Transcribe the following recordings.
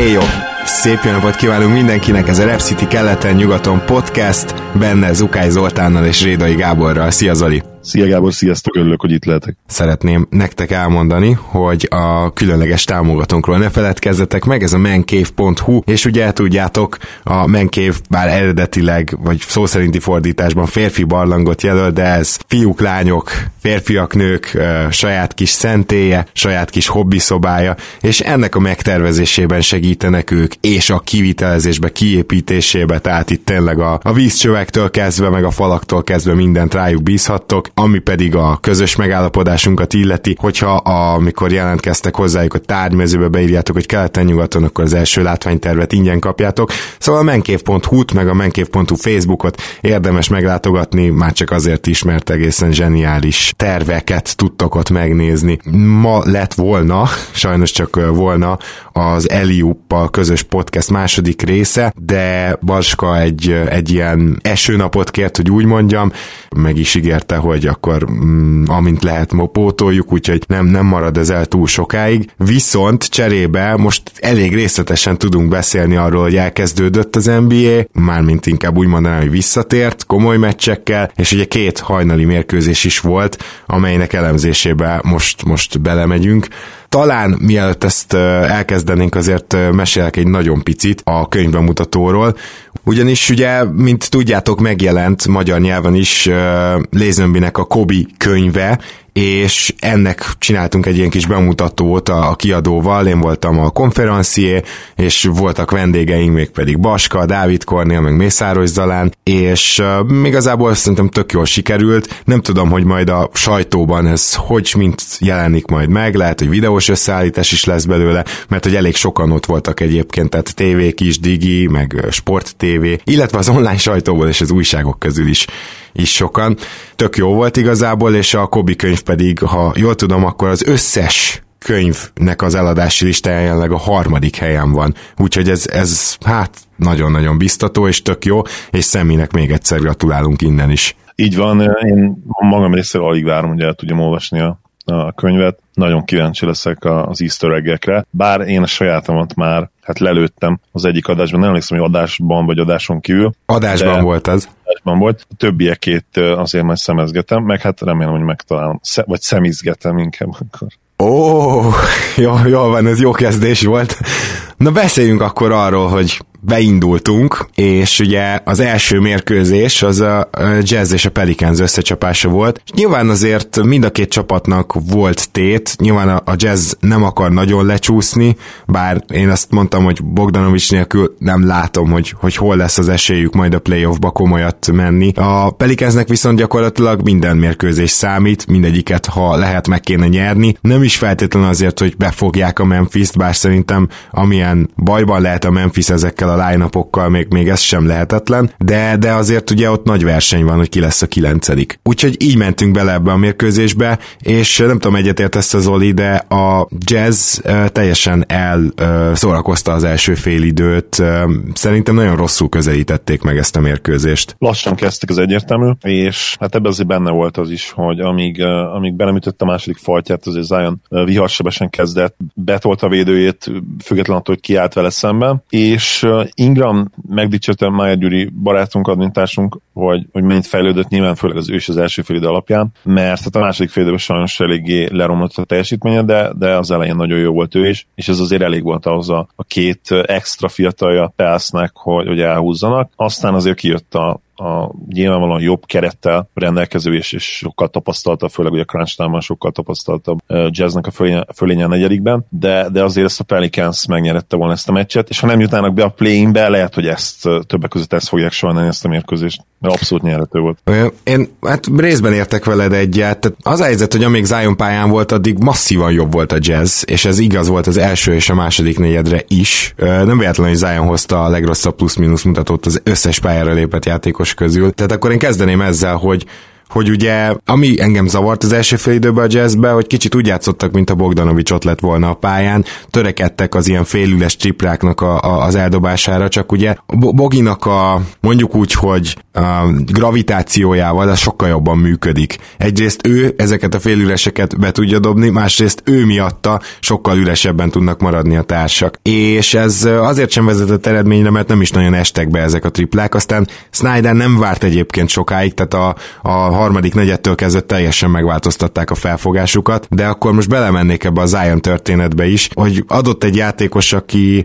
Éjjó! Szép jó napot kívánunk mindenkinek, ez a Rep City keleten-nyugaton podcast, benne Zukály Zoltánnal és Rédai Gáborral. Szia Zoli! Szia Gábor, sziasztok, örülök, hogy itt lehetek. Szeretném nektek elmondani, hogy a különleges támogatónkról ne feledkezzetek meg, ez a mancave.hu, és ugye tudjátok, a Mancave bár eredetileg, vagy szó szerinti fordításban férfi barlangot jelöl, de ez fiúk, lányok, férfiak, nők saját kis szentélye, saját kis hobbiszobája, és ennek a megtervezésében segítenek ők, és a kivitelezésbe, kiépítésébe, tehát itt tényleg a, a vízcsövektől kezdve, meg a falaktól kezdve mindent rájuk bízhattok, ami pedig a közös megállapodásunkat illeti, hogyha amikor jelentkeztek hozzájuk a tárgymezőbe beírjátok, hogy keleten-nyugaton, akkor az első látványtervet ingyen kapjátok. Szóval a menkév.hu-t, meg a menkév.hu Facebookot érdemes meglátogatni, már csak azért is, mert egészen zseniális terveket tudtok ott megnézni. Ma lett volna, sajnos csak volna az Eliuppal közös podcast második része, de Barska egy, egy ilyen esőnapot kért, hogy úgy mondjam, meg is ígérte, hogy akkor mm, amint lehet pótoljuk, úgyhogy nem, nem marad ez el túl sokáig. Viszont cserébe most elég részletesen tudunk beszélni arról, hogy elkezdődött az NBA, mármint inkább úgy mondanám, hogy visszatért komoly meccsekkel, és ugye két hajnali mérkőzés is volt, amelynek elemzésébe most, most belemegyünk. Talán mielőtt ezt elkezdenénk, azért mesélek egy nagyon picit a könyvbemutatóról, ugyanis ugye, mint tudjátok, megjelent magyar nyelven is Lézönbinek a Kobi könyve, és ennek csináltunk egy ilyen kis bemutatót a, kiadóval, én voltam a konferencié, és voltak vendégeink, még pedig Baska, Dávid Kornél, meg Mészáros Zalán, és uh, igazából szerintem tök jól sikerült, nem tudom, hogy majd a sajtóban ez hogy mint jelenik majd meg, lehet, hogy videós összeállítás is lesz belőle, mert hogy elég sokan ott voltak egyébként, tehát tévék is, Digi, meg Sport TV, illetve az online sajtóból és az újságok közül is is sokan. Tök jó volt igazából, és a Kobi könyv pedig, ha jól tudom, akkor az összes könyvnek az eladási listáján jelenleg a harmadik helyen van. Úgyhogy ez, ez hát nagyon-nagyon biztató, és tök jó, és Személynek még egyszer gratulálunk innen is. Így van, én magam részéről alig várom, hogy el tudjam olvasni a, a könyvet. Nagyon kíváncsi leszek az easter egg bár én a sajátomat már hát lelőttem az egyik adásban, nem emlékszem, hogy adásban vagy adáson kívül. Adásban volt az. Adásban volt. A többiekét azért majd szemezgetem, meg hát remélem, hogy megtalálom, vagy szemizgetem inkább akkor. Ó, oh, jó, jó van, ez jó kezdés volt. Na beszéljünk akkor arról, hogy beindultunk, és ugye az első mérkőzés az a Jazz és a Pelicans összecsapása volt. És nyilván azért mind a két csapatnak volt tét, nyilván a Jazz nem akar nagyon lecsúszni, bár én azt mondtam, hogy Bogdanovics nélkül nem látom, hogy, hogy hol lesz az esélyük majd a playoffba komolyat menni. A Pelicansnek viszont gyakorlatilag minden mérkőzés számít, mindegyiket, ha lehet, meg kéne nyerni. Nem is feltétlenül azért, hogy befogják a Memphis-t, bár szerintem amilyen bajban lehet a Memphis ezekkel a line még, még ez sem lehetetlen, de, de azért ugye ott nagy verseny van, hogy ki lesz a kilencedik. Úgyhogy így mentünk bele ebbe a mérkőzésbe, és nem tudom, egyetért ezt az Oli, de a jazz teljesen el szórakozta az első fél időt. Szerintem nagyon rosszul közelítették meg ezt a mérkőzést. Lassan kezdtek az egyértelmű, és hát ebben azért benne volt az is, hogy amíg, amíg belemütött a második faltját, azért Zion viharsebesen kezdett, betolta a védőjét, függetlenül attól, hogy kiállt vele szemben, és Ingram megdicsérte Májer Gyuri barátunk, admintársunk, hogy, hogy mennyit fejlődött, nyilván főleg az ős az első fél idő alapján, mert hát a második fél időben sajnos eléggé leromlott a teljesítménye, de, de az elején nagyon jó volt ő is, és ez azért elég volt ahhoz a, a két extra fiatalja Pelsznek, hogy, hogy elhúzzanak. Aztán azért kijött a, a nyilvánvalóan jobb kerettel rendelkező és, és sokkal tapasztaltabb, főleg ugye crunch sokkal tapasztaltabb jazznek a fölénye, a negyedikben, de, de azért ezt a Pelicans megnyerette volna ezt a meccset, és ha nem jutnának be a play-inbe, lehet, hogy ezt többek között ezt fogják sajnálni ezt a mérkőzést, mert abszolút nyerhető volt. Én hát részben értek veled egyet. Az a helyzet, hogy amíg Zion pályán volt, addig masszívan jobb volt a jazz, és ez igaz volt az első és a második negyedre is. Nem véletlenül, hogy Zion hozta a legrosszabb plusz-minusz mutatót az összes pályára lépett játékos közül. Tehát akkor én kezdeném ezzel, hogy hogy ugye, ami engem zavart az első fél időben a jazzbe, hogy kicsit úgy játszottak, mint a Bogdanovics ott lett volna a pályán, törekedtek az ilyen félüles tripláknak a, a, az eldobására, csak ugye Boginak a mondjuk úgy, hogy a gravitációjával ez sokkal jobban működik. Egyrészt ő ezeket a félüleseket be tudja dobni, másrészt ő miatta sokkal üresebben tudnak maradni a társak. És ez azért sem vezetett eredményre, mert nem is nagyon estek be ezek a triplák, aztán Snyder nem várt egyébként sokáig, tehát a, a harmadik negyedtől kezdve teljesen megváltoztatták a felfogásukat, de akkor most belemennék ebbe a Zion történetbe is, hogy adott egy játékos, aki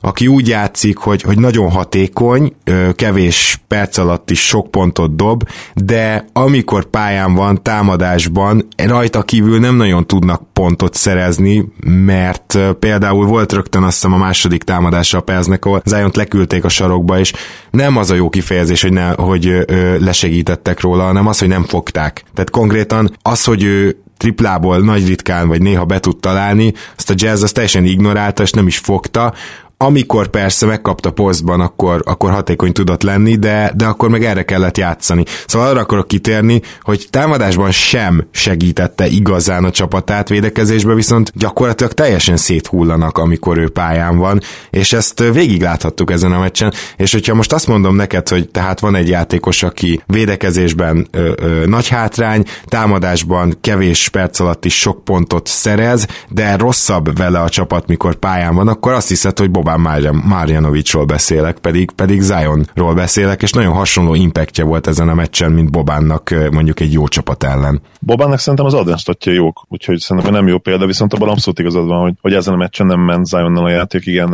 aki úgy játszik, hogy, hogy nagyon hatékony, kevés perc alatt is sok pontot dob, de amikor pályán van, támadásban, rajta kívül nem nagyon tudnak pontot szerezni, mert például volt rögtön azt hiszem a második támadása a Peznek, ahol zion leküldték a sarokba, és nem az a jó kifejezés, hogy, ne, hogy lesegítettek róla, hanem az, hogy nem fogták. Tehát konkrétan az, hogy ő triplából nagy ritkán, vagy néha be tud találni, azt a jazz azt teljesen ignorálta, és nem is fogta, amikor persze megkapta posztban, akkor, akkor hatékony tudott lenni, de, de akkor meg erre kellett játszani. Szóval arra akarok kitérni, hogy támadásban sem segítette igazán a csapatát védekezésbe, viszont gyakorlatilag teljesen széthullanak, amikor ő pályán van, és ezt végig láthattuk ezen a meccsen, és hogyha most azt mondom neked, hogy tehát van egy játékos, aki védekezésben ö, ö, nagy hátrány, támadásban kevés perc alatt is sok pontot szerez, de rosszabb vele a csapat, mikor pályán van, akkor azt hiszed, hogy Bob Boban Marjanovicsról beszélek, pedig, pedig Zionról beszélek, és nagyon hasonló impactja volt ezen a meccsen, mint Bobánnak mondjuk egy jó csapat ellen. Bobánnak szerintem az advenstatja jók, úgyhogy szerintem nem jó példa, viszont abban abszolút igazad van, hogy, hogy ezen a meccsen nem ment Zionnal a játék, igen,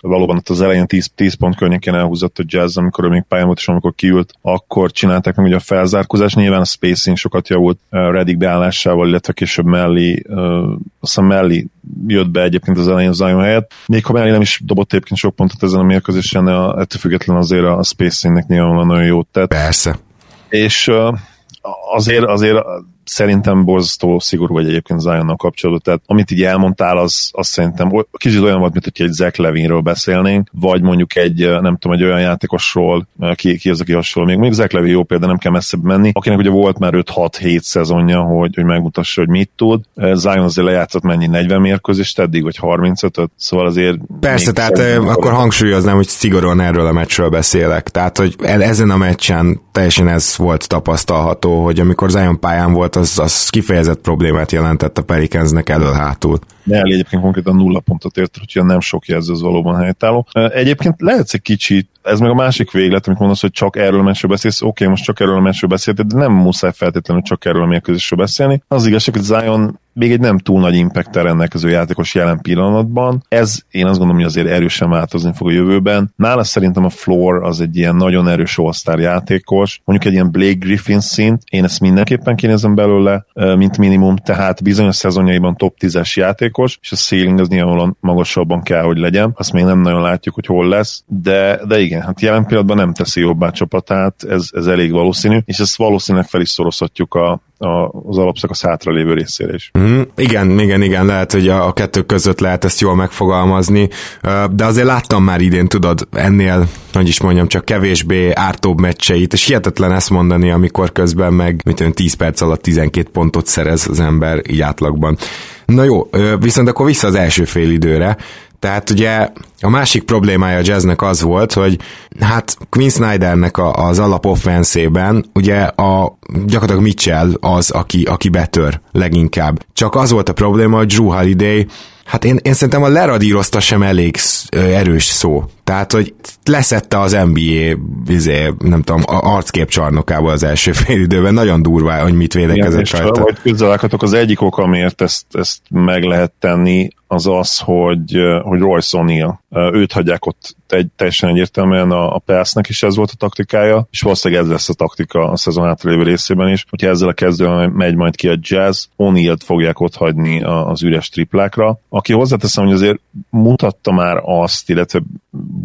valóban ott az elején 10, 10 pont környékén elhúzott a jazz, amikor ő még pályán volt, és amikor kiült, akkor csinálták meg ugye a felzárkózás, nyilván a spacing sokat javult Reddick beállásával, illetve később mellé, azt hiszem mellé jött be egyébként az elején Zion helyett. Még ha mellé nem is dobott egyébként sok pontot ezen a mérkőzésen, ettől függetlenül azért a spacingnek nyilvánvalóan nagyon jót tett. Persze. És azért, azért szerintem borzasztó szigorú vagy egyébként Zionnal kapcsolatban. Tehát amit így elmondtál, az, az szerintem kicsit olyan volt, mint hogy egy Zach Levinről beszélnénk, vagy mondjuk egy, nem tudom, egy olyan játékosról, ki, ki az, aki hasonló. Még, még Zach Levin jó példa, nem kell messzebb menni, akinek ugye volt már 5-6-7 szezonja, hogy, hogy megmutassa, hogy mit tud. Zion azért lejátszott mennyi 40 mérkőzést eddig, vagy 35-öt, szóval azért... Persze, tehát akkor hangsúlyoznám, hogy szigorúan erről a meccsről beszélek. Tehát, hogy ezen a meccsen teljesen ez volt tapasztalható, hogy amikor Zion pályán volt, az, az kifejezett problémát jelentett a Pelicansnek elől-hátul. Mellé egyébként konkrétan nulla pontot ért, úgyhogy nem sok jelző az valóban helytálló. Egyébként lehetsz egy kicsit, ez meg a másik véglet, amit mondasz, hogy csak erről a meccsről beszélsz, oké, okay, most csak erről a meccsről beszéltél, de nem muszáj feltétlenül csak erről a mérkőzésről beszélni. Az igazság, hogy Zion még egy nem túl nagy impact rendelkező játékos jelen pillanatban. Ez én azt gondolom, hogy azért erősen változni fog a jövőben. Nála szerintem a floor az egy ilyen nagyon erős all játékos, mondjuk egy ilyen Blake Griffin szint, én ezt mindenképpen kinézem belőle, mint minimum, tehát bizonyos szezonjaiban top 10-es játékos, és a ceiling az nyilvánvalóan magasabban kell, hogy legyen. Azt még nem nagyon látjuk, hogy hol lesz, de, de igen, hát jelen pillanatban nem teszi jobbá csapatát, ez, ez elég valószínű, és ezt valószínűleg fel is szorozhatjuk a, az alapszakasz hátralévő részére is. Mm, igen, igen, igen, lehet, hogy a, a kettő között lehet ezt jól megfogalmazni, de azért láttam már idén, tudod, ennél, hogy is mondjam, csak kevésbé ártóbb meccseit, és hihetetlen ezt mondani, amikor közben meg, mint 10 perc alatt 12 pontot szerez az ember így átlagban. Na jó, viszont akkor vissza az első fél időre. Tehát ugye a másik problémája a jazznek az volt, hogy hát Quinn Snydernek a, az alapoffenszében ugye a gyakorlatilag Mitchell az, aki, aki betör leginkább. Csak az volt a probléma, hogy Drew Holiday Hát én, én szerintem a leradírozta sem elég erős szó. Tehát, hogy leszette az NBA, izé, nem tudom, arckép az első fél időben. Nagyon durvá, hogy mit védekezett rajta. Hogy közelakatok, az egyik ok, amiért ezt, ezt meg lehet tenni, az az, hogy, hogy Royce O'Neal őt hagyják ott egy, teljesen egyértelműen a, a Persznek is ez volt a taktikája, és valószínűleg ez lesz a taktika a szezon átalévő részében is, hogyha ezzel a kezdően megy majd ki a jazz, O'Neill-t fogják ott hagyni az üres triplákra, aki hozzáteszem, hogy azért mutatta már azt, illetve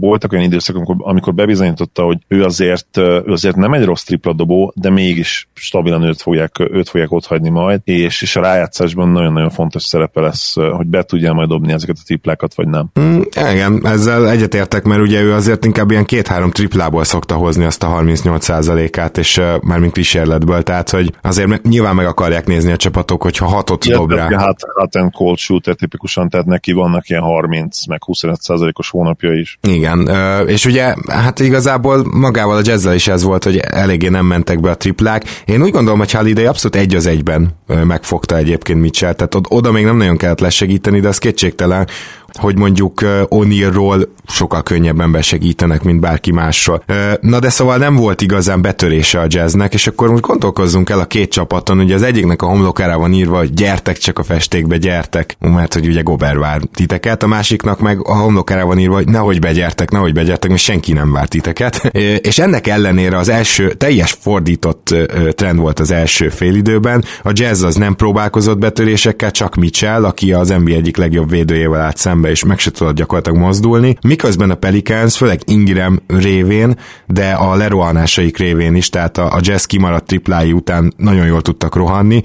voltak olyan időszakok, amikor, amikor bebizonyította, hogy ő azért, ő azért nem egy rossz tripla dobó, de mégis stabilan őt fogják, őt fogják ott hagyni majd, és, és a rájátszásban nagyon-nagyon fontos szerepe lesz, hogy be tudja majd dobni ezeket a triplákat, vagy nem. Mm, igen, ezzel egyetértek, mert ugye ő azért inkább ilyen két-három triplából szokta hozni azt a 38%-át, és uh, már mint kísérletből, tehát hogy azért nyilván meg akarják nézni a csapatok, hogyha hatot Igen, dob rá. Hát, hát and cold shooter tipikusan, tehát neki vannak ilyen 30 meg 25%-os hónapja is. Igen, és ugye hát igazából magával a jazzzel is ez volt, hogy eléggé nem mentek be a triplák. Én úgy gondolom, hogy Haliday abszolút egy az egyben megfogta egyébként Mitchell, tehát oda még nem nagyon kellett lesegíteni, de az kétségtelen, hogy mondjuk O'Neillról sokkal könnyebben besegítenek, mint bárki másról. Na de szóval nem volt igazán betörése a jazznek, és akkor most gondolkozzunk el a két csapaton, ugye az egyiknek a homlokára van írva, hogy gyertek csak a festékbe, gyertek, mert hogy ugye Gober vár titeket, a másiknak meg a homlokára van írva, hogy nehogy begyertek, nehogy begyertek, mert senki nem vár titeket. És ennek ellenére az első teljes fordított trend volt az első félidőben, a jazz az nem próbálkozott betörésekkel, csak Mitchell, aki az NBA egyik legjobb védőjével állt szembe, és meg se tudott gyakorlatilag mozdulni, miközben a Pelicans, főleg Ingram révén, de a lerohanásaik révén is, tehát a, a jazz kimaradt triplái után nagyon jól tudtak rohanni,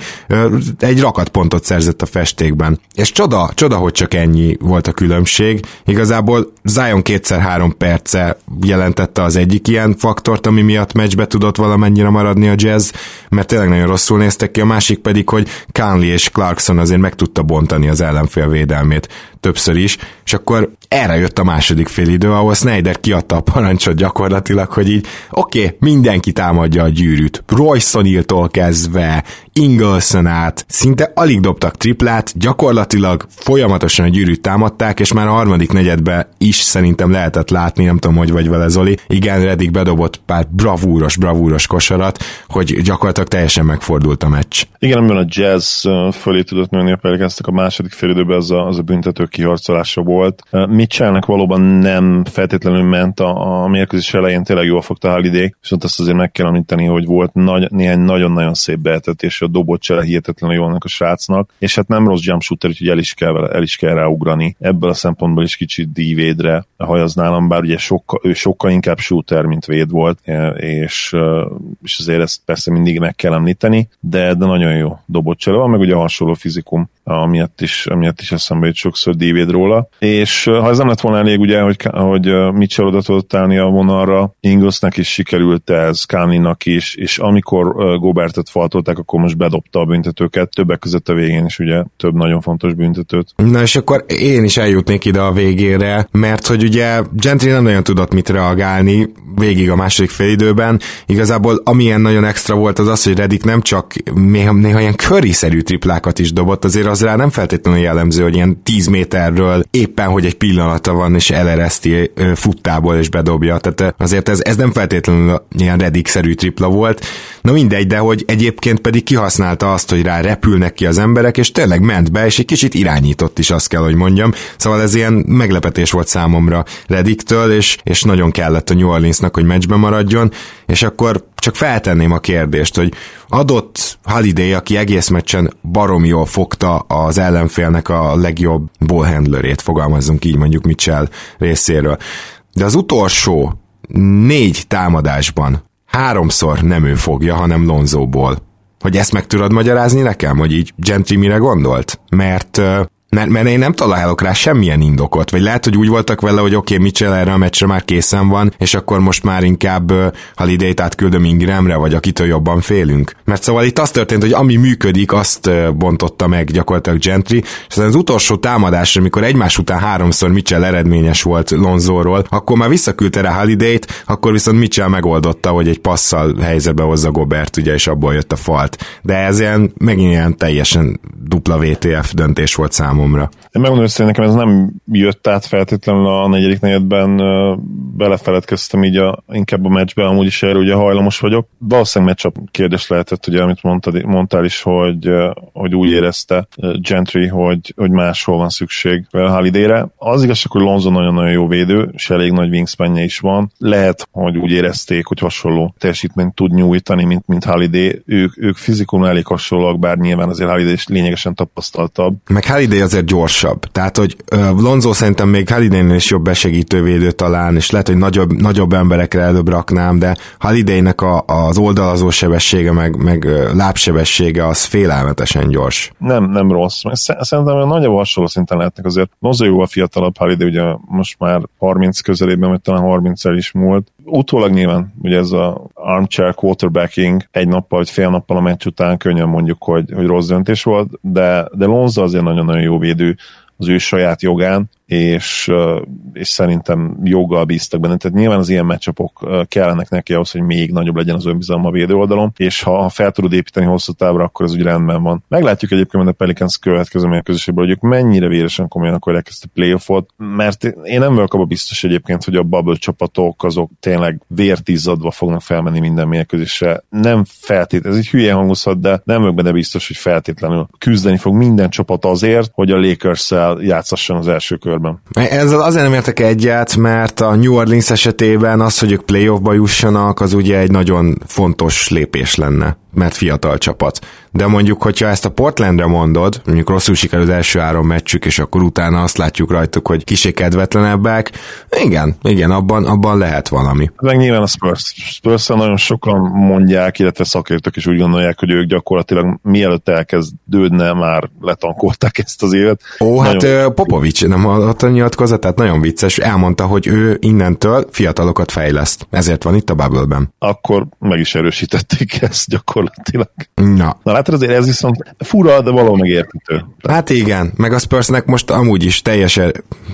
egy rakatpontot szerzett a festékben. És csoda, csoda, hogy csak ennyi volt a különbség. Igazából Zion kétszer-három perce jelentette az egyik ilyen faktort, ami miatt meccsbe tudott valamennyire maradni a jazz, mert tényleg nagyon rosszul néztek ki, a másik pedig, hogy Conley és Clarkson azért meg tudta bontani az ellenfél védelmét többször is, és akkor erre jött a második fél idő, ahol Snyder kiadta a parancsot gyakorlatilag, hogy így oké, okay, mindenki támadja a gyűrűt. Royce kezdve, Ingleson át, szinte alig dobtak triplát, gyakorlatilag folyamatosan a gyűrűt támadták, és már a harmadik negyedbe is szerintem lehetett látni, nem tudom, hogy vagy vele Zoli. Igen, Reddick bedobott pár bravúros, bravúros kosarat, hogy gyakorlatilag teljesen megfordult a meccs. Igen, amiben a jazz fölé tudott nőni a Pelicansznek a második fél időben az a, az a büntető kiharcolása volt. Mitchellnek valóban nem feltétlenül ment a, a mérkőzés elején, tényleg jól fogta Holiday, viszont azt azért meg kell említeni, hogy volt nagy, néhány nagyon-nagyon szép behetetés a dobott csele hihetetlenül jólnak a srácnak, és hát nem rossz jump shooter, úgyhogy el is kell, el is kell ráugrani. Ebből a szempontból is kicsit dívédre hajaz nálam, bár ugye sokkal, ő sokkal inkább shooter, mint véd volt, e, és, e, és azért ezt persze mindig meg kell említeni, de, de nagyon jó dobott csele van, meg ugye hasonló fizikum, amiatt is, amiatt is eszembe jut sokszor dívéd róla. És e, ha ez nem lett volna elég, ugye, hogy, hogy Mitchell oda tudott állni a vonalra, Inglesnek is sikerült ez, Káninak is, és amikor Gobertet faltolták, akkor most bedobta a büntetőket, többek között a végén is ugye több nagyon fontos büntetőt. Na és akkor én is eljutnék ide a végére, mert hogy ugye Gentry nem nagyon tudott mit reagálni végig a második félidőben. Igazából amilyen nagyon extra volt az az, hogy Redik nem csak néha, néha ilyen köriszerű triplákat is dobott, azért az rá nem feltétlenül jellemző, hogy ilyen 10 méterről éppen, hogy egy pillanata van, és elereszti futtából és bedobja. Tehát azért ez, ez nem feltétlenül ilyen Redik-szerű tripla volt. Na mindegy, de hogy egyébként pedig kihasználta azt, hogy rá repülnek ki az emberek, és tényleg ment be, és egy kicsit irányított is, azt kell, hogy mondjam. Szóval ez ilyen meglepetés volt számomra Rediktől, és, és nagyon kellett a New Orleansnak, hogy meccsbe maradjon, és akkor csak feltenném a kérdést, hogy adott Holiday, aki egész meccsen barom jól fogta az ellenfélnek a legjobb ballhandlerét, fogalmazzunk így mondjuk Mitchell részéről. De az utolsó négy támadásban háromszor nem ő fogja, hanem Lonzóból. Hogy ezt meg tudod magyarázni nekem, hogy így Gentry mire gondolt? Mert mert, mert én nem találok rá semmilyen indokot, vagy lehet, hogy úgy voltak vele, hogy oké, okay, Mitchell erre a meccsre már készen van, és akkor most már inkább uh, Haliday-t átküldöm Ingramre, vagy akitől jobban félünk. Mert szóval itt az történt, hogy ami működik, azt uh, bontotta meg gyakorlatilag Gentry, és az utolsó támadás, amikor egymás után háromszor Mitchell eredményes volt Lonzóról, akkor már visszaküldte rá Haliday-t, akkor viszont Mitchell megoldotta, hogy egy passzal helyzetbe hozza Gobert, ugye, és abból jött a falt. De ez ilyen, megint ilyen teljesen dupla VTF döntés volt számomra. Én megmondom hogy nekem ez nem jött át feltétlenül a negyedik negyedben belefeledkeztem így a, inkább a meccsbe, amúgy is erre ugye hajlamos vagyok. Valószínűleg meccsap kérdés lehetett, ugye, amit mondtad, mondtál is, hogy, hogy úgy érezte Gentry, hogy, hogy máshol van szükség Halidére. Az igazság, hogy Lonzo nagyon-nagyon jó védő, és elég nagy wingspanje is van. Lehet, hogy úgy érezték, hogy hasonló teljesítményt tud nyújtani, mint, mint Holiday. Ők, ők fizikumon elég hasonlóak, bár nyilván azért Holiday is lényegesen tapasztaltabb. Meg Holiday azért gyorsabb. Tehát, hogy Lonzo szerintem még Holiday is jobb besegítővédő talán, és lehet, hogy nagyobb, nagyobb emberekre előbb raknám, de Holiday-nek a, az oldalazó sebessége, meg, meg lábsebessége az félelmetesen gyors. Nem, nem rossz. Szerintem nagyobb hasonló szinten lehetnek azért. Lonzo jó a fiatalabb Holiday, ugye most már 30 közelében, vagy talán 30 el is múlt. Utólag nyilván, ugye ez a armchair quarterbacking egy nappal, vagy fél nappal a meccs után könnyen mondjuk, hogy, hogy rossz döntés volt, de, de Lonzo azért nagyon-nagyon jó védő az ő saját jogán, és, és szerintem joggal bíztak benne. Tehát nyilván az ilyen meccsapok kellenek neki ahhoz, hogy még nagyobb legyen az önbizalma a védő oldalon, és ha fel tudod építeni hosszú távra, akkor ez úgy rendben van. Meglátjuk egyébként a Pelicans következő mérkőzéséből, hogy ők mennyire véresen komolyan akarják ezt a playoffot, mert én nem vagyok abban biztos egyébként, hogy a bubble csapatok azok tényleg vértizzadva fognak felmenni minden mérkőzésre. Nem feltétlenül, ez egy hülye hangozhat, de nem vagyok benne biztos, hogy feltétlenül küzdeni fog minden csapat azért, hogy a Lakers-szel játszasson az első kör körben. Ezzel azért nem értek egyet, mert a New Orleans esetében az, hogy ők playoffba jussanak, az ugye egy nagyon fontos lépés lenne mert fiatal csapat. De mondjuk, hogyha ezt a Portlandre mondod, mondjuk rosszul sikerül az első három meccsük, és akkor utána azt látjuk rajtuk, hogy kisé kedvetlenebbek, igen, igen, abban, abban lehet valami. Meg nyilván a Spurs. spurs nagyon sokan mondják, illetve szakértők is úgy gondolják, hogy ők gyakorlatilag mielőtt elkezdődne, már letankolták ezt az évet. Ó, hát nagyon... Popovics nem hallott a nyilatkozatát, nagyon vicces, elmondta, hogy ő innentől fiatalokat fejleszt. Ezért van itt a bubble-ben. Akkor meg is erősítették ezt gyakorlatilag gyakorlatilag. Na. Na látod, azért ez viszont fura, de valahol megérthető. Hát igen, meg a Spursnek most amúgy is teljes,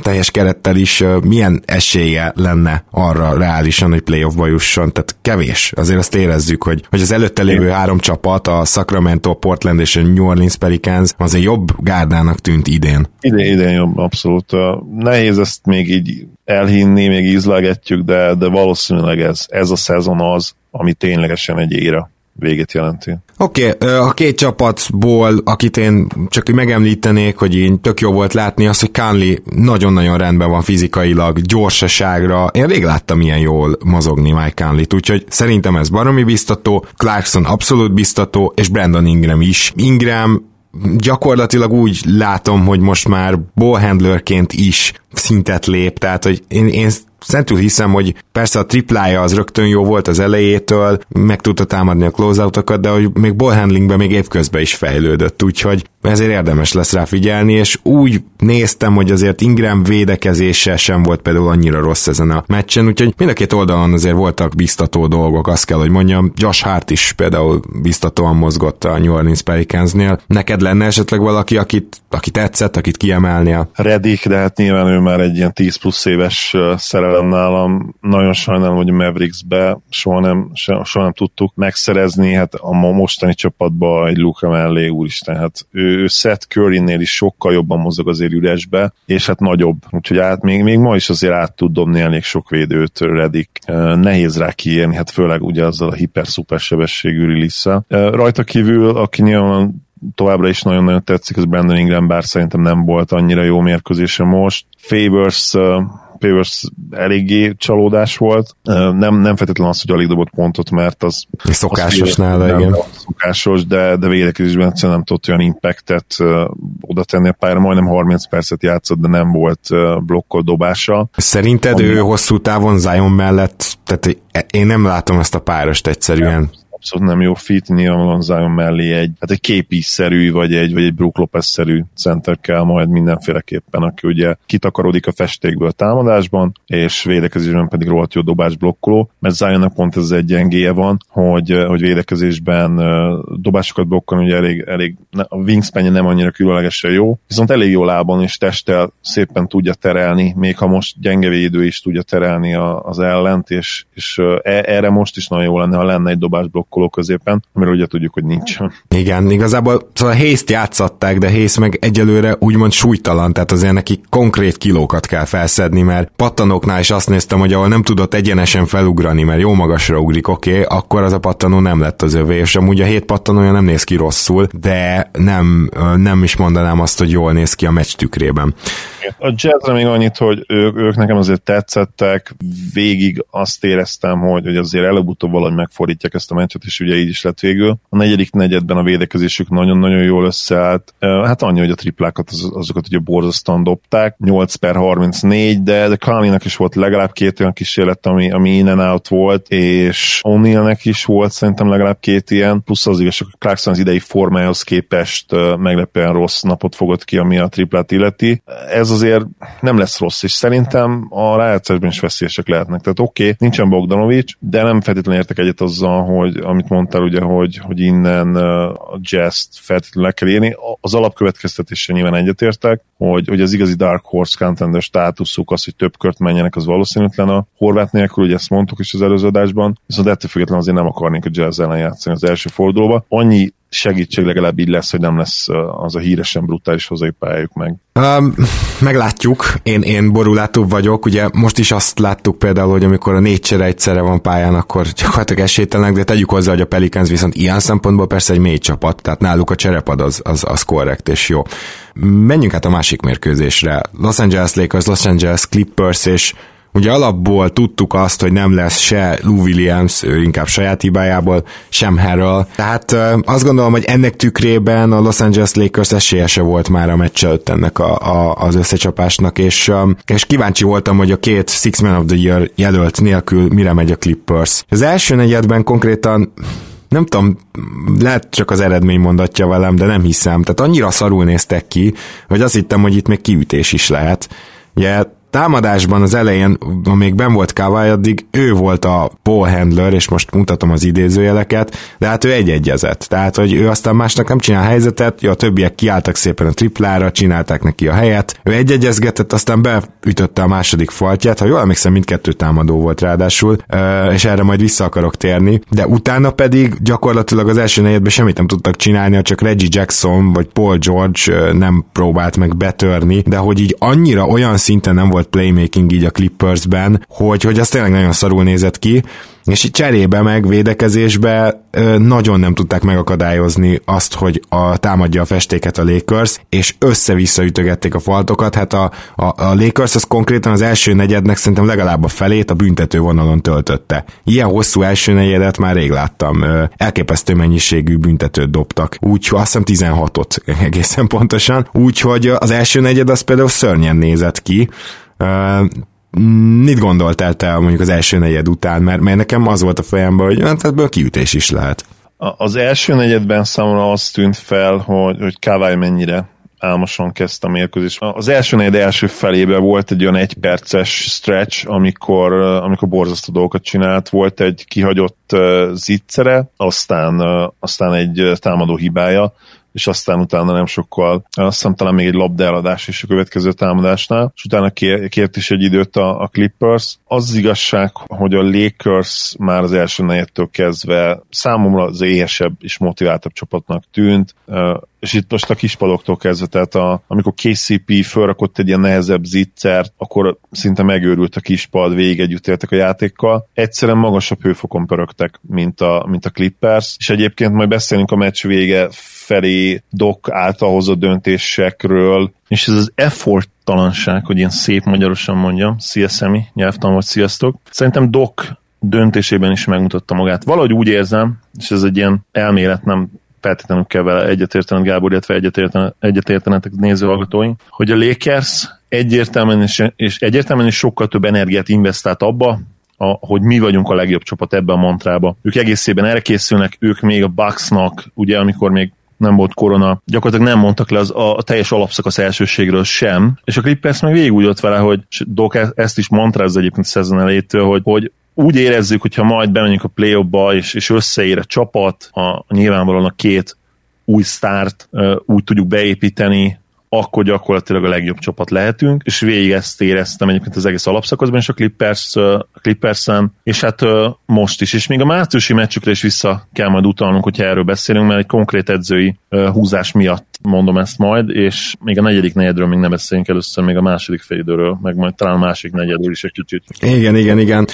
teljes kerettel is milyen esélye lenne arra reálisan, hogy playoffba jusson, tehát kevés. Azért azt érezzük, hogy, hogy az előtte lévő három csapat, a Sacramento, Portland és a New Orleans Pelicans azért jobb gárdának tűnt idén. Idén, idén jobb, abszolút. Nehéz ezt még így elhinni, még ízlegetjük, de, de valószínűleg ez, ez a szezon az, ami ténylegesen egy éra végét jelenti. Oké, okay, a két csapatból, akit én csak megemlítenék, hogy én tök jó volt látni, az, hogy Kánli nagyon-nagyon rendben van fizikailag, gyorsaságra. Én rég láttam ilyen jól mozogni Mike Kánlit, úgyhogy szerintem ez baromi biztató, Clarkson abszolút biztató, és Brandon Ingram is. Ingram gyakorlatilag úgy látom, hogy most már ballhandlerként is szintet lép, tehát hogy én, én szentül hiszem, hogy persze a triplája az rögtön jó volt az elejétől, meg tudta támadni a closeoutokat, de hogy még ballhandlingben még évközben is fejlődött, úgyhogy ezért érdemes lesz rá figyelni, és úgy néztem, hogy azért Ingram védekezése sem volt például annyira rossz ezen a meccsen, úgyhogy mind a két oldalon azért voltak biztató dolgok, azt kell, hogy mondjam. Josh Hart is például biztatóan mozgott a New Orleans Pelicansnél. Neked lenne esetleg valaki, akit, aki tetszett, akit kiemelnél? Redik, de hát nyilván ő már egy ilyen 10 plusz éves szerelem nálam. Nagyon sajnálom, hogy Mavericksbe soha nem, soha nem tudtuk megszerezni, hát a mostani csapatban egy Luka mellé, úristen, hát ő ő Seth Curry-nél is sokkal jobban mozog azért üresbe, és hát nagyobb, úgyhogy át, még, még ma is azért át tud dobni elég sok védőt Redik. Nehéz rá kiírni, hát főleg ugye azzal a hiper-szuper sebességű release Rajta kívül, aki nyilván továbbra is nagyon-nagyon tetszik, az Brandon Ingram, bár szerintem nem volt annyira jó mérkőzése most. Favors Pavers eléggé csalódás volt. Nem, nem feltétlenül az, hogy alig dobott pontot, mert az... Szokásos nála, igen. Szokásos, de, de védekezésben egyszerűen nem tudott olyan impactet oda tenni a pályára. Majdnem 30 percet játszott, de nem volt blokkol dobása. Szerinted Ami... ő hosszú távon Zion mellett, tehát én nem látom ezt a párost egyszerűen. Nem abszolút nem jó fit, nyilvánvalóan Zion mellé egy, hát egy képi-szerű, vagy egy, vagy egy Brook Lopez-szerű center kell majd mindenféleképpen, aki ugye kitakarodik a festékből támadásban, és védekezésben pedig rohadt jó dobás blokkoló, mert Zionnak pont ez egy gyengéje van, hogy, hogy védekezésben dobásokat blokkolni ugye elég, elég a wingspan nem annyira különlegesen jó, viszont elég jó lábon és testtel szépen tudja terelni, még ha most gyenge védő is tudja terelni a, az ellent, és, és e, erre most is nagyon jó lenne, ha lenne egy dobás blokkoló középen, amiről ugye tudjuk, hogy nincs. Igen, igazából szóval Hayes-t játszatták, de Hayes meg egyelőre úgymond súlytalan, tehát azért neki konkrét kilókat kell felszedni, mert pattanóknál is azt néztem, hogy ahol nem tudott egyenesen felugrani, mert jó magasra ugrik, oké, okay, akkor az a pattanó nem lett az övé, és amúgy a hét pattanója nem néz ki rosszul, de nem, nem is mondanám azt, hogy jól néz ki a meccs tükrében. A jazzre még annyit, hogy ők, ők nekem azért tetszettek, végig azt éreztem, hogy, hogy azért előbb-utóbb valahogy megfordítják ezt a meccset, és ugye így is lett végül. A negyedik negyedben a védekezésük nagyon-nagyon jól összeállt. Hát annyi, hogy a triplákat az, azokat ugye borzasztóan dobták, 8 per 34, de, de Kalinak is volt legalább két olyan kísérlet, ami, ami in and out volt, és O'Neillnek is volt szerintem legalább két ilyen, plusz az igaz, a Clarkson az idei formájához képest meglepően rossz napot fogott ki, ami a triplát illeti. Ez azért nem lesz rossz, és szerintem a rájátszásban is veszélyesek lehetnek. Tehát oké, okay, nincsen Bogdanovics, de nem feltétlenül értek egyet azzal, hogy amit mondtál ugye, hogy, hogy innen a jazz feltétlenül le kell érni. Az alapkövetkeztetése nyilván egyetértek, hogy, hogy az igazi Dark Horse contender státuszuk, az, hogy több kört menjenek, az valószínűtlen a horvát nélkül, ugye ezt mondtuk is az előző adásban, viszont ettől függetlenül azért nem akarnék a jazz ellen játszani az első fordulóba. Annyi segítség legalább így lesz, hogy nem lesz az a híresen brutális hazai pályájuk meg. Um, meglátjuk, én, én borulátóbb vagyok, ugye most is azt láttuk például, hogy amikor a négy csere egyszerre van pályán, akkor gyakorlatilag esélytelenek, de tegyük hozzá, hogy a Pelicans viszont ilyen szempontból persze egy mély csapat, tehát náluk a cserepad az, az, az korrekt és jó. Menjünk át a másik mérkőzésre. Los Angeles Lakers, Los Angeles Clippers, és Ugye alapból tudtuk azt, hogy nem lesz se Lou Williams, ő inkább saját hibájából, sem Harrell. Tehát azt gondolom, hogy ennek tükrében a Los Angeles Lakers esélyese volt már a meccs előtt ennek a, a, az összecsapásnak, és, és kíváncsi voltam, hogy a két Six Man of the Year jelölt nélkül mire megy a Clippers. Az első negyedben konkrétan nem tudom, lehet csak az eredmény mondatja velem, de nem hiszem. Tehát annyira szarul néztek ki, hogy azt hittem, hogy itt még kiütés is lehet. Ugye támadásban az elején, amíg ben volt Kawai, addig ő volt a ball handler, és most mutatom az idézőjeleket, de hát ő egy-egyezett. Tehát, hogy ő aztán másnak nem csinál helyzetet, jó, a többiek kiálltak szépen a triplára, csinálták neki a helyet, ő egy-egyezgetett, aztán beütötte a második faltját, ha jól emlékszem, mindkettő támadó volt ráadásul, és erre majd vissza akarok térni, de utána pedig gyakorlatilag az első negyedben semmit nem tudtak csinálni, csak Reggie Jackson vagy Paul George nem próbált meg betörni, de hogy így annyira olyan szinten nem volt volt playmaking így a Clippersben, hogy, hogy az tényleg nagyon szarul nézett ki, és itt cserébe meg védekezésbe nagyon nem tudták megakadályozni azt, hogy a, támadja a festéket a Lakers, és össze-vissza ütögették a faltokat, hát a, a, a Lakers az konkrétan az első negyednek szerintem legalább a felét a büntető vonalon töltötte. Ilyen hosszú első negyedet már rég láttam, elképesztő mennyiségű büntetőt dobtak, úgy azt hiszem 16-ot egészen pontosan, úgyhogy az első negyed az például szörnyen nézett ki, mit gondoltál te mondjuk az első negyed után? Mert, mert nekem az volt a fejemben, hogy hát ebből kiütés is lehet. Az első negyedben számomra az tűnt fel, hogy, hogy Kawai mennyire álmosan kezdte a mérkőzés. Az első negyed első felében volt egy olyan egyperces stretch, amikor, amikor borzasztó dolgokat csinált. Volt egy kihagyott zicsere, aztán, aztán egy támadó hibája, és aztán utána nem sokkal, azt hiszem talán még egy labdaeladás is a következő támadásnál, és utána kért is egy időt a, a Clippers. Az, az igazság, hogy a Lakers már az első negyedtől kezdve számomra az éhesebb és motiváltabb csapatnak tűnt, és itt most a kispaloktól kezdve, tehát a, amikor KCP felrakott egy ilyen nehezebb zicsert, akkor szinte megőrült a kispad, végig együtt éltek a játékkal. Egyszerűen magasabb hőfokon pörögtek, mint a, mint a Clippers, és egyébként majd beszélünk a meccs vége felé Doc által hozott döntésekről, és ez az effort talanság, hogy ilyen szép magyarosan mondjam, szia Szemi, nyelvtan vagy sziasztok. Szerintem Doc döntésében is megmutatta magát. Valahogy úgy érzem, és ez egy ilyen elmélet, nem feltétlenül kell vele egyetértened, Gábor, illetve egyetértenetek nézőhallgatóink, hogy a Lakers egyértelműen és, és egyértelműen is sokkal több energiát investált abba, a, hogy mi vagyunk a legjobb csapat ebbe a mantrába. Ők egészében erre készülnek, ők még a Bucksnak, ugye amikor még nem volt korona, gyakorlatilag nem mondtak le az, a, a teljes alapszakasz elsőségről sem, és a Clippers meg végig úgy ott vele, hogy Doc e- ezt is mondta ez egyébként a szezon elejétől, hogy, hogy úgy érezzük, hogyha majd bemegyünk a play ba és, és összeér a csapat, a, nyilvánvalóan a két új sztárt úgy tudjuk beépíteni, akkor gyakorlatilag a legjobb csapat lehetünk, és végig ezt éreztem egyébként az egész alapszakaszban, és a Clippers, Clippers-en, és hát most is. És még a márciusi meccsükre is vissza kell majd utalnunk, hogyha erről beszélünk, mert egy konkrét edzői húzás miatt mondom ezt majd, és még a negyedik negyedről még nem beszéljünk először, még a második félidőről, meg majd talán a másik negyedről is egy kicsit. Igen, igen, igen.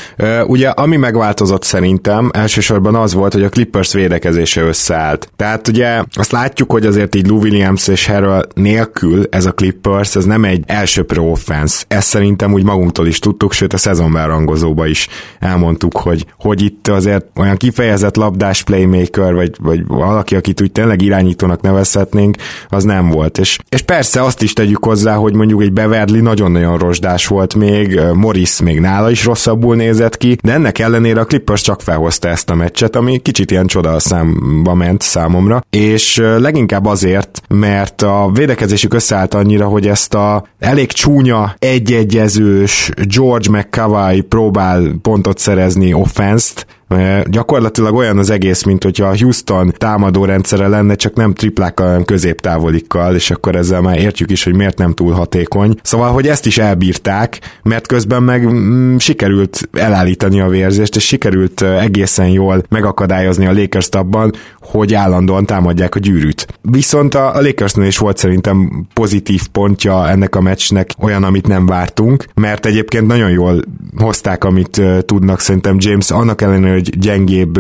Ugye, ami megváltozott szerintem, elsősorban az volt, hogy a Clippers védekezése összeállt. Tehát ugye azt látjuk, hogy azért így Lou Williams és Harrell nélkül ez a Clippers, ez nem egy első pro offense. Ezt szerintem úgy magunktól is tudtuk, sőt a szezonbárangozóba is elmondtuk, hogy, hogy itt azért olyan kifejezett labdás playmaker, vagy, vagy valaki, akit úgy tényleg irányítónak nevezhetnénk, az nem volt. És, és persze azt is tegyük hozzá, hogy mondjuk egy Beverly nagyon-nagyon rozsdás volt még, Morris még nála is rosszabbul nézett ki, de ennek ellenére a Clippers csak felhozta ezt a meccset, ami kicsit ilyen csoda számba ment számomra, és leginkább azért, mert a védekezésük összeállt annyira, hogy ezt a elég csúnya, egyegyezős George McCavai próbál pontot szerezni offenszt, gyakorlatilag olyan az egész, mint hogyha a Houston támadó rendszere lenne, csak nem triplákkal, hanem középtávolikkal, és akkor ezzel már értjük is, hogy miért nem túl hatékony. Szóval, hogy ezt is elbírták, mert közben meg mm, sikerült elállítani a vérzést, és sikerült egészen jól megakadályozni a Lakers abban, hogy állandóan támadják a gyűrűt. Viszont a, a Lakersnél is volt szerintem pozitív pontja ennek a meccsnek, olyan, amit nem vártunk, mert egyébként nagyon jól hozták, amit tudnak szerintem James, annak ellenére, hogy gyengébb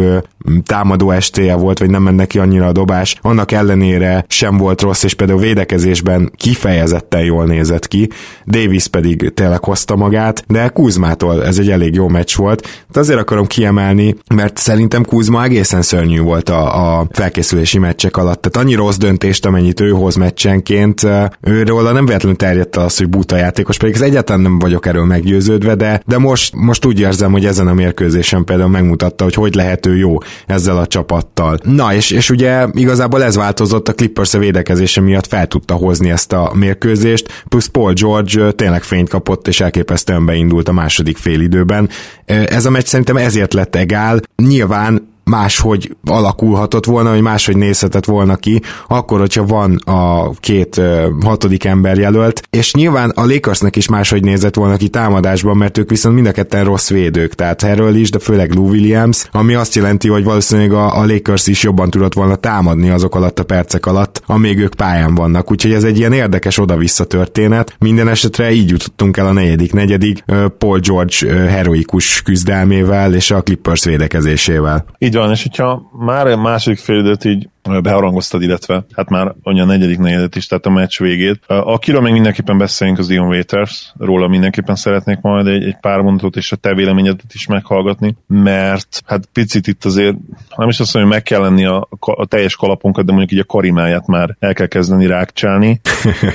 támadó estéje volt, vagy nem menne ki annyira a dobás, annak ellenére sem volt rossz, és például védekezésben kifejezetten jól nézett ki, Davis pedig tényleg hozta magát, de Kuzmától ez egy elég jó meccs volt. De azért akarom kiemelni, mert szerintem Kuzma egészen szörnyű volt a, a felkészülési meccsek alatt. Tehát annyi rossz döntést, amennyit ő hoz meccsenként, őről nem véletlenül terjedt az, hogy buta játékos, pedig ez egyáltalán nem vagyok erről meggyőződve, de, de most, most úgy érzem, hogy ezen a mérkőzésen például megmutatta, hogy hogy lehet ő jó ezzel a csapattal. Na, és, és ugye igazából ez változott, a Clippers a védekezése miatt fel tudta hozni ezt a mérkőzést, plusz Paul George tényleg fényt kapott, és elképesztően beindult a második félidőben. Ez a meccs szerintem ezért lett egál. Nyilván máshogy alakulhatott volna, vagy máshogy nézhetett volna ki, akkor, hogyha van a két hatodik ember jelölt, és nyilván a Lakersnek is máshogy nézett volna ki támadásban, mert ők viszont mind a ketten rossz védők, tehát erről is, de főleg Lou Williams, ami azt jelenti, hogy valószínűleg a, a Lakers is jobban tudott volna támadni azok alatt a percek alatt, amíg ők pályán vannak. Úgyhogy ez egy ilyen érdekes oda-vissza történet. Minden esetre így jutottunk el a negyedik negyedig Paul George heroikus küzdelmével és a Clippers védekezésével. Így van, és hogyha már a második félidőt így beharangoztad, illetve hát már a negyedik negyedet is, tehát a meccs végét. Akiről még mindenképpen beszéljünk, az Dion Waiters, róla mindenképpen szeretnék majd egy, egy pár mondatot és a te véleményedet is meghallgatni, mert hát picit itt azért, nem is azt mondom, hogy meg kell lenni a, a teljes kalapunkat, de mondjuk így a karimáját már el kell kezdeni rákcsálni.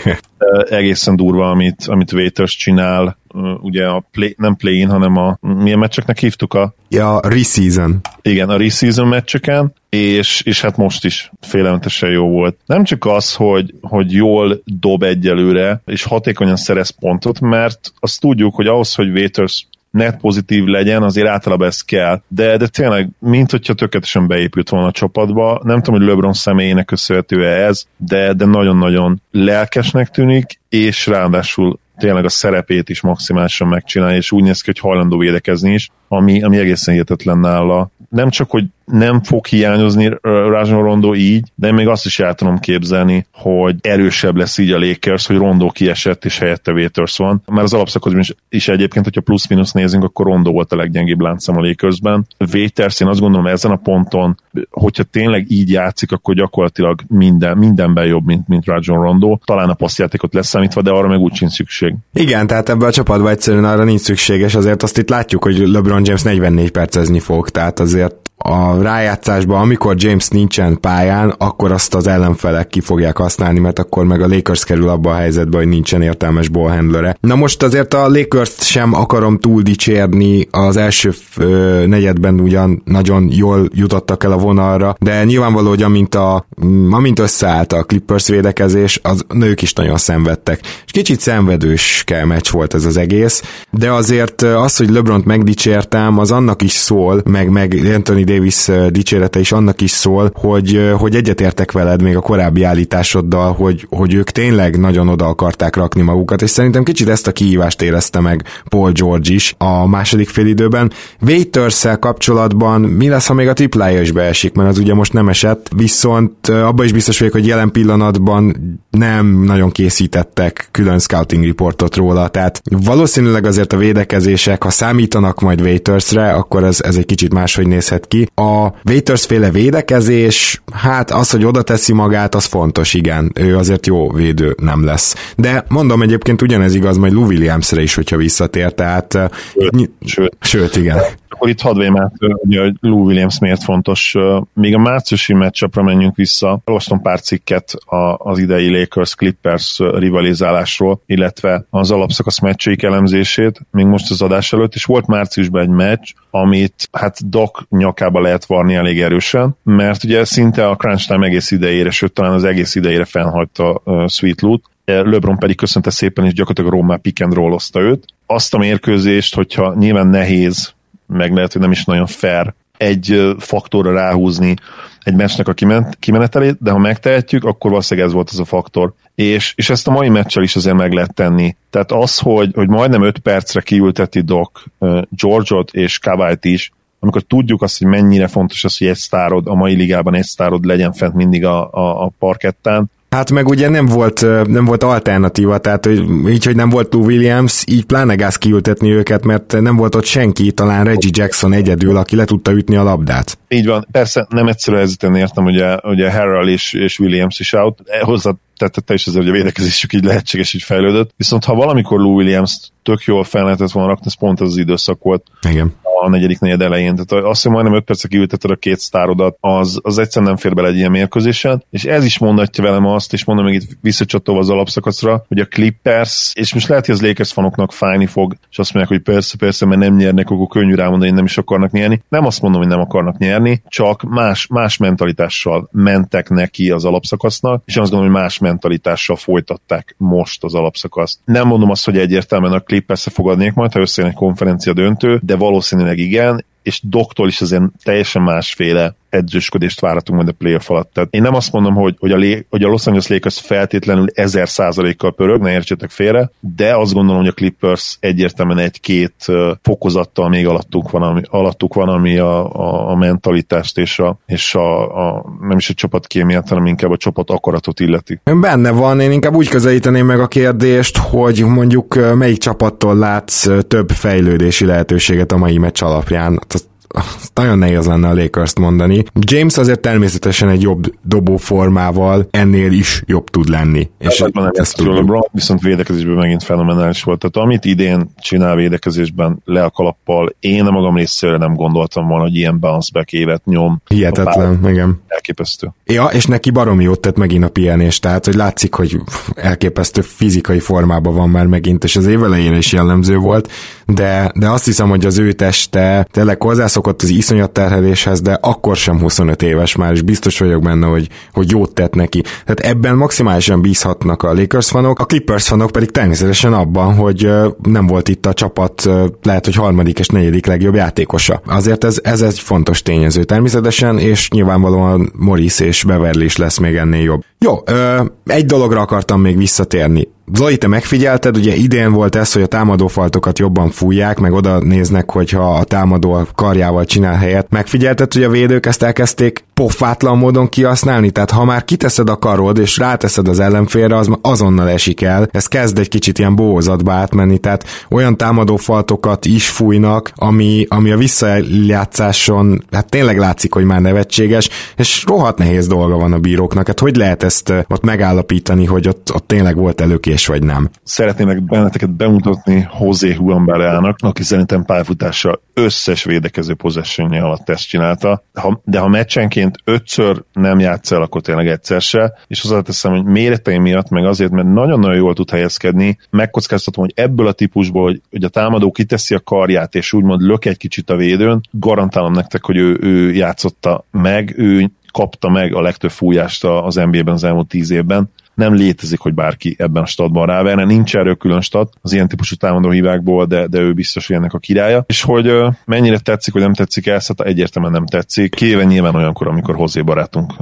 Egészen durva, amit, amit Waiters csinál, ugye a play, nem play-in, hanem a milyen meccseknek hívtuk a... Ja, reseason. Igen, a reseason meccseken, és, és hát most is félelmetesen jó volt. Nem csak az, hogy, hogy jól dob egyelőre, és hatékonyan szerez pontot, mert azt tudjuk, hogy ahhoz, hogy Waiters net pozitív legyen, azért általában ez kell. De, de tényleg, mint hogyha tökéletesen beépült volna a csapatba. Nem tudom, hogy LeBron személyének köszönhető ez, de, de nagyon-nagyon lelkesnek tűnik, és ráadásul tényleg a szerepét is maximálisan megcsinálja, és úgy néz ki, hogy hajlandó védekezni is, ami, ami egészen hihetetlen nála. Nem csak, hogy nem fog hiányozni Rajon Rondo így, de én még azt is el tudom képzelni, hogy erősebb lesz így a Lakers, hogy Rondo kiesett és helyette Waiters van. Mert az alapszakaszban is, is egyébként, hogyha plusz-minusz nézünk, akkor Rondo volt a leggyengébb láncszem a Lakersben. Waiters, én azt gondolom ezen a ponton, hogyha tényleg így játszik, akkor gyakorlatilag minden, mindenben jobb, mint, mint Rajon Rondo. Talán a passzjátékot leszámítva, de arra meg úgy sincs szükség. Igen, tehát ebben a csapatban egyszerűen arra nincs szükséges, azért azt itt látjuk, hogy LeBron James 44 percezni fog, tehát azért a rájátszásban, amikor James nincsen pályán, akkor azt az ellenfelek ki fogják használni, mert akkor meg a Lakers kerül abba a helyzetbe, hogy nincsen értelmes ballhandlere. Na most azért a lakers sem akarom túl dicsérni, az első ö, negyedben ugyan nagyon jól jutottak el a vonalra, de nyilvánvaló, hogy amint, a, amint összeállt a Clippers védekezés, az nők is nagyon szenvedtek. És kicsit szenvedős kell meccs volt ez az egész, de azért az, hogy LeBront megdicsértem, az annak is szól, meg, meg Anthony Davis dicsérete is annak is szól, hogy, hogy egyetértek veled még a korábbi állításoddal, hogy, hogy ők tényleg nagyon oda akarták rakni magukat, és szerintem kicsit ezt a kihívást érezte meg Paul George is a második félidőben. waiters kapcsolatban mi lesz, ha még a triplája is beesik, mert az ugye most nem esett, viszont abban is biztos vagyok, hogy jelen pillanatban nem nagyon készítettek külön scouting reportot róla, tehát valószínűleg azért a védekezések, ha számítanak majd Waitersre, akkor ez, ez egy kicsit máshogy nézhet ki. A Waiters féle védekezés, hát az, hogy oda teszi magát, az fontos, igen. Ő azért jó védő nem lesz. De mondom egyébként ugyanez igaz majd Lou Williamsre is, hogyha visszatér, tehát sőt, sőt. sőt igen akkor itt hadd vém át, hogy Lou Williams miért fontos. Még a márciusi meccsapra menjünk vissza. Olvastam pár cikket az idei Lakers-Clippers rivalizálásról, illetve az alapszakasz meccseik elemzését, még most az adás előtt, és volt márciusban egy meccs, amit hát Doc nyakába lehet varni elég erősen, mert ugye szinte a crunch time egész idejére, sőt talán az egész idejére fennhagyta Sweet Loot, LeBron pedig köszönte szépen, és gyakorlatilag Roma pick and roll őt. Azt a mérkőzést, hogyha nyilván nehéz meg lehet, hogy nem is nagyon fair egy faktorra ráhúzni egy meccsnek a kimenetelét, de ha megtehetjük, akkor valószínűleg ez volt az a faktor. És, és ezt a mai meccsel is azért meg lehet tenni. Tehát az, hogy, hogy majdnem 5 percre kiülteti Doc George-ot és Kawait is, amikor tudjuk azt, hogy mennyire fontos az, hogy egy sztárod, a mai ligában egy sztárod legyen fent mindig a, a, a parkettán, Hát meg ugye nem volt, nem volt alternatíva, tehát hogy így, hogy nem volt Lou Williams, így pláne gáz kiültetni őket, mert nem volt ott senki, talán Reggie Jackson egyedül, aki le tudta ütni a labdát. Így van, persze nem egyszerű helyzeten értem, ugye, ugye Harrell és, és Williams is out, e, hozzá tette is azért, hogy a védekezésük így lehetséges, így fejlődött. Viszont ha valamikor Lou Williams tök jól fel lehetett volna rakni, ez pont az, az időszak volt. Igen a negyedik negyed elején. Tehát azt, hogy majdnem 5 percig ülteted a két sztárodat, az, az egyszerűen nem fér bele egy ilyen mérkőzésen. És ez is mondatja velem azt, és mondom még itt visszacsatolva az alapszakaszra, hogy a Clippers, és most lehet, hogy az Lakers fanoknak fájni fog, és azt mondják, hogy persze, persze, mert nem nyernek, akkor könnyű rámondani, hogy nem is akarnak nyerni. Nem azt mondom, hogy nem akarnak nyerni, csak más, más mentalitással mentek neki az alapszakasznak, és azt gondolom, hogy más mentalitással folytatták most az alapszakaszt. Nem mondom azt, hogy egyértelműen a Clippers-e fogadnék majd, ha összejön egy konferencia döntő, de valószínűleg igen, és doktól is azért teljesen másféle edzősködést várhatunk majd a playoff alatt. Tehát én nem azt mondom, hogy, hogy, a, Lé, hogy a Los Angeles Lakers feltétlenül ezer százalékkal pörög, ne értsétek félre, de azt gondolom, hogy a Clippers egyértelműen egy-két fokozattal még alattuk van, ami, alattuk van, ami a, a, a mentalitást és, a, és a, a, nem is a csapat kémiát, hanem inkább a csapat akaratot illeti. Benne van, én inkább úgy közelíteném meg a kérdést, hogy mondjuk melyik csapattól látsz több fejlődési lehetőséget a mai meccs alapján nagyon nehéz lenne a lakers mondani. James azért természetesen egy jobb dobóformával ennél is jobb tud lenni. És hát, nem ezt tudjuk. LeBron viszont védekezésben megint fenomenális volt. Tehát amit idén csinál védekezésben le a kalappal, én a magam részéről nem gondoltam volna, hogy ilyen bounce back évet nyom. Hihetetlen, igen. Elképesztő. Ja, és neki baromi jót tett megint a pihenés, tehát hogy látszik, hogy elképesztő fizikai formában van már megint, és az évelejére is jellemző volt, de, de azt hiszem, hogy az ő teste tényleg hozzászokott az iszonyat terheléshez, de akkor sem 25 éves már, és biztos vagyok benne, hogy, hogy jót tett neki. Tehát ebben maximálisan bízhatnak a Lakers fanok, a Clippers fanok pedig természetesen abban, hogy nem volt itt a csapat lehet, hogy harmadik és negyedik legjobb játékosa. Azért ez, ez egy fontos tényező természetesen, és nyilvánvalóan Morris és Beverly is lesz még ennél jobb. Jó, egy dologra akartam még visszatérni. Zoli, te megfigyelted, ugye idén volt ez, hogy a támadófaltokat jobban fújják, meg oda néznek, hogyha a támadó karjával csinál helyet. Megfigyelted, hogy a védők ezt elkezdték pofátlan módon kihasználni? Tehát ha már kiteszed a karod, és ráteszed az ellenfélre, az azonnal esik el. Ez kezd egy kicsit ilyen bózatba átmenni, tehát olyan támadófaltokat is fújnak, ami, ami a visszajátszáson, hát tényleg látszik, hogy már nevetséges, és rohadt nehéz dolga van a bíróknak. Hát hogy lehet ezt ott megállapítani, hogy ott, ott tényleg volt előké és vagy nem. Szeretném meg benneteket bemutatni José Juan Bareának, aki szerintem pályafutása összes védekező possession alatt ezt csinálta, ha, de ha meccsenként ötször nem játsz el, akkor tényleg egyszer se, és hozzáteszem, hogy méreteim miatt, meg azért, mert nagyon-nagyon jól tud helyezkedni, megkockáztatom, hogy ebből a típusból, hogy, hogy a támadó kiteszi a karját, és úgymond lök egy kicsit a védőn, garantálom nektek, hogy ő, ő játszotta meg, ő kapta meg a legtöbb fújást az NBA-ben az elmúlt tíz évben, nem létezik, hogy bárki ebben a statban ráverne, nincs erről külön stat az ilyen típusú támadó hibákból, de, de ő biztos, hogy ennek a királya. És hogy mennyire tetszik, vagy nem tetszik ezt, hát egyértelműen nem tetszik. Kéve nyilván olyankor, amikor Hozé barátunk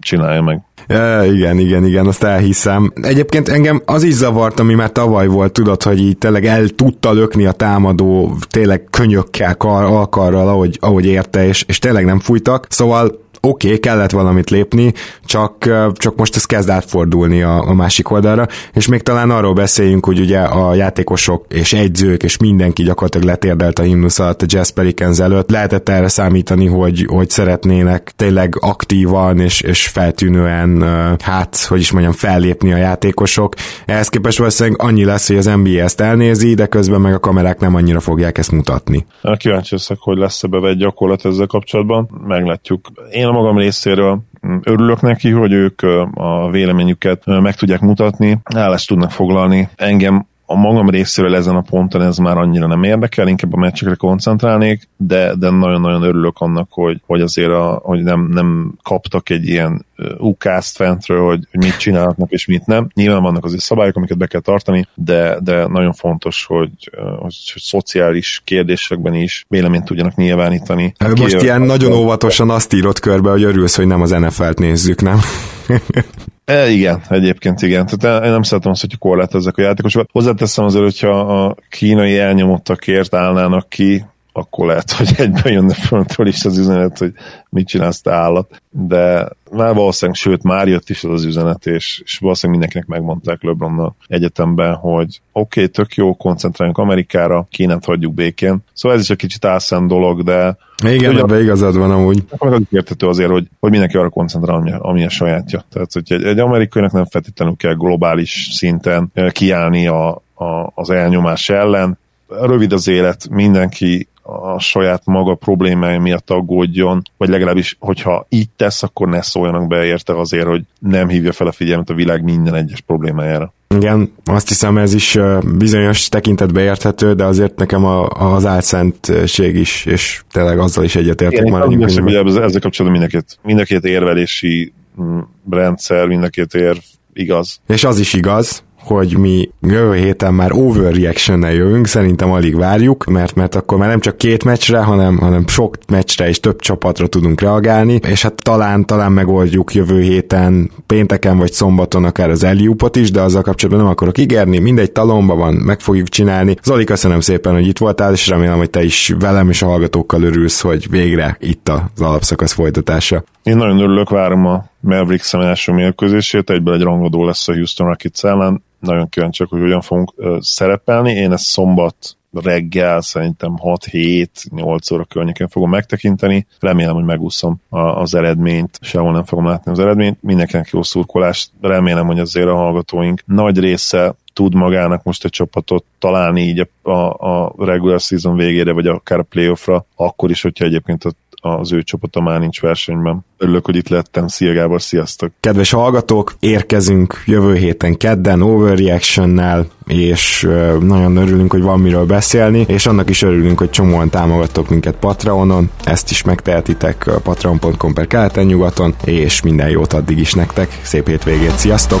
csinálja meg. Ja, igen, igen, igen, azt elhiszem. Egyébként engem az is zavart, ami már tavaly volt, tudod, hogy így tényleg el tudta lökni a támadó tényleg könyökkel, kar, alkarral, ahogy, ahogy érte, és, és tényleg nem fújtak. Szóval oké, okay, kellett valamit lépni, csak, csak most ez kezd átfordulni a, a másik oldalra, és még talán arról beszéljünk, hogy ugye a játékosok és egyzők és mindenki gyakorlatilag letérdelt a himnusz alatt a Jazz Pelicans előtt. Lehetett erre számítani, hogy, hogy szeretnének tényleg aktívan és, és feltűnően, hát, hogy is mondjam, fellépni a játékosok. Ehhez képest valószínűleg annyi lesz, hogy az NBA ezt elnézi, de közben meg a kamerák nem annyira fogják ezt mutatni. Kíváncsi leszek, hogy lesz-e bevett gyakorlat ezzel kapcsolatban. Meglátjuk. Én a magam részéről örülök neki, hogy ők a véleményüket meg tudják mutatni, állást tudnak foglalni. Engem a magam részéről ezen a ponton ez már annyira nem érdekel, inkább a meccsekre koncentrálnék, de, de nagyon-nagyon örülök annak, hogy, hogy azért a, hogy nem, nem kaptak egy ilyen ukázt fentről, hogy, hogy mit csinálnak és mit nem. Nyilván vannak azért szabályok, amiket be kell tartani, de, de nagyon fontos, hogy, hogy, hogy szociális kérdésekben is véleményt tudjanak nyilvánítani. Most Ki, ilyen nagyon óvatosan azt írott körbe, hogy örülsz, hogy nem az NFL-t nézzük, nem? E, igen, egyébként igen. Tehát én nem szeretem azt, hogy korlátozzák a játékosokat. Hozzáteszem azért, hogyha a kínai elnyomottakért állnának ki, akkor lehet, hogy egyben jönne föntől is az üzenet, hogy mit csinálsz te állat. De már valószínűleg, sőt, már jött is az az üzenet, és, és valószínűleg mindenkinek megmondták LeBronnal egyetemben, hogy oké, okay, tök jó, koncentráljunk Amerikára, Kínát hagyjuk békén. Szóval ez is egy kicsit álszent dolog, de igen, ebben igazad van amúgy. Az értető azért, hogy, hogy mindenki arra koncentrál, ami, ami a sajátja. Tehát, hogy egy, egy amerikainak nem feltétlenül kell globális szinten kiállni a, a, az elnyomás ellen. Rövid az élet, mindenki a saját maga problémája miatt aggódjon, vagy legalábbis, hogyha így tesz, akkor ne szóljanak be érte azért, hogy nem hívja fel a figyelmet a világ minden egyes problémájára. Igen, azt hiszem ez is bizonyos tekintetbe érthető, de azért nekem a, az álszentség is, és tényleg azzal is egyetértek már. Én ezzel kapcsolatban mindenkit, mindenkit érvelési mm, rendszer, mindenkit érv igaz. És az is igaz, hogy mi jövő héten már overreaction jövünk, szerintem alig várjuk, mert, mert akkor már nem csak két meccsre, hanem, hanem sok meccsre és több csapatra tudunk reagálni, és hát talán, talán megoldjuk jövő héten, pénteken vagy szombaton akár az Eliupot is, de azzal kapcsolatban nem akarok ígérni, mindegy talomba van, meg fogjuk csinálni. Zoli, köszönöm szépen, hogy itt voltál, és remélem, hogy te is velem és a hallgatókkal örülsz, hogy végre itt az alapszakasz folytatása. Én nagyon örülök, várom a Mavericks első mérkőzését, egyből egy rangadó lesz a Houston Rockets ellen. Nagyon kíváncsiak, hogy hogyan fogunk szerepelni. Én ezt szombat reggel szerintem 6-7-8 óra környékén fogom megtekinteni. Remélem, hogy megúszom az eredményt, sehol nem fogom látni az eredményt. Mindenkinek jó szurkolást. Remélem, hogy azért a hallgatóink nagy része tud magának most egy csapatot találni így a, a regular season végére, vagy akár a playoffra, akkor is, hogyha egyébként a az ő csapata már nincs versenyben. Örülök, hogy itt lettem. Szia Gábor, sziasztok! Kedves hallgatók, érkezünk jövő héten kedden Overreaction-nel, és nagyon örülünk, hogy van miről beszélni, és annak is örülünk, hogy csomóan támogattok minket Patreonon, ezt is megtehetitek patreon.com per keleten-nyugaton, és minden jót addig is nektek. Szép hétvégét, sziasztok!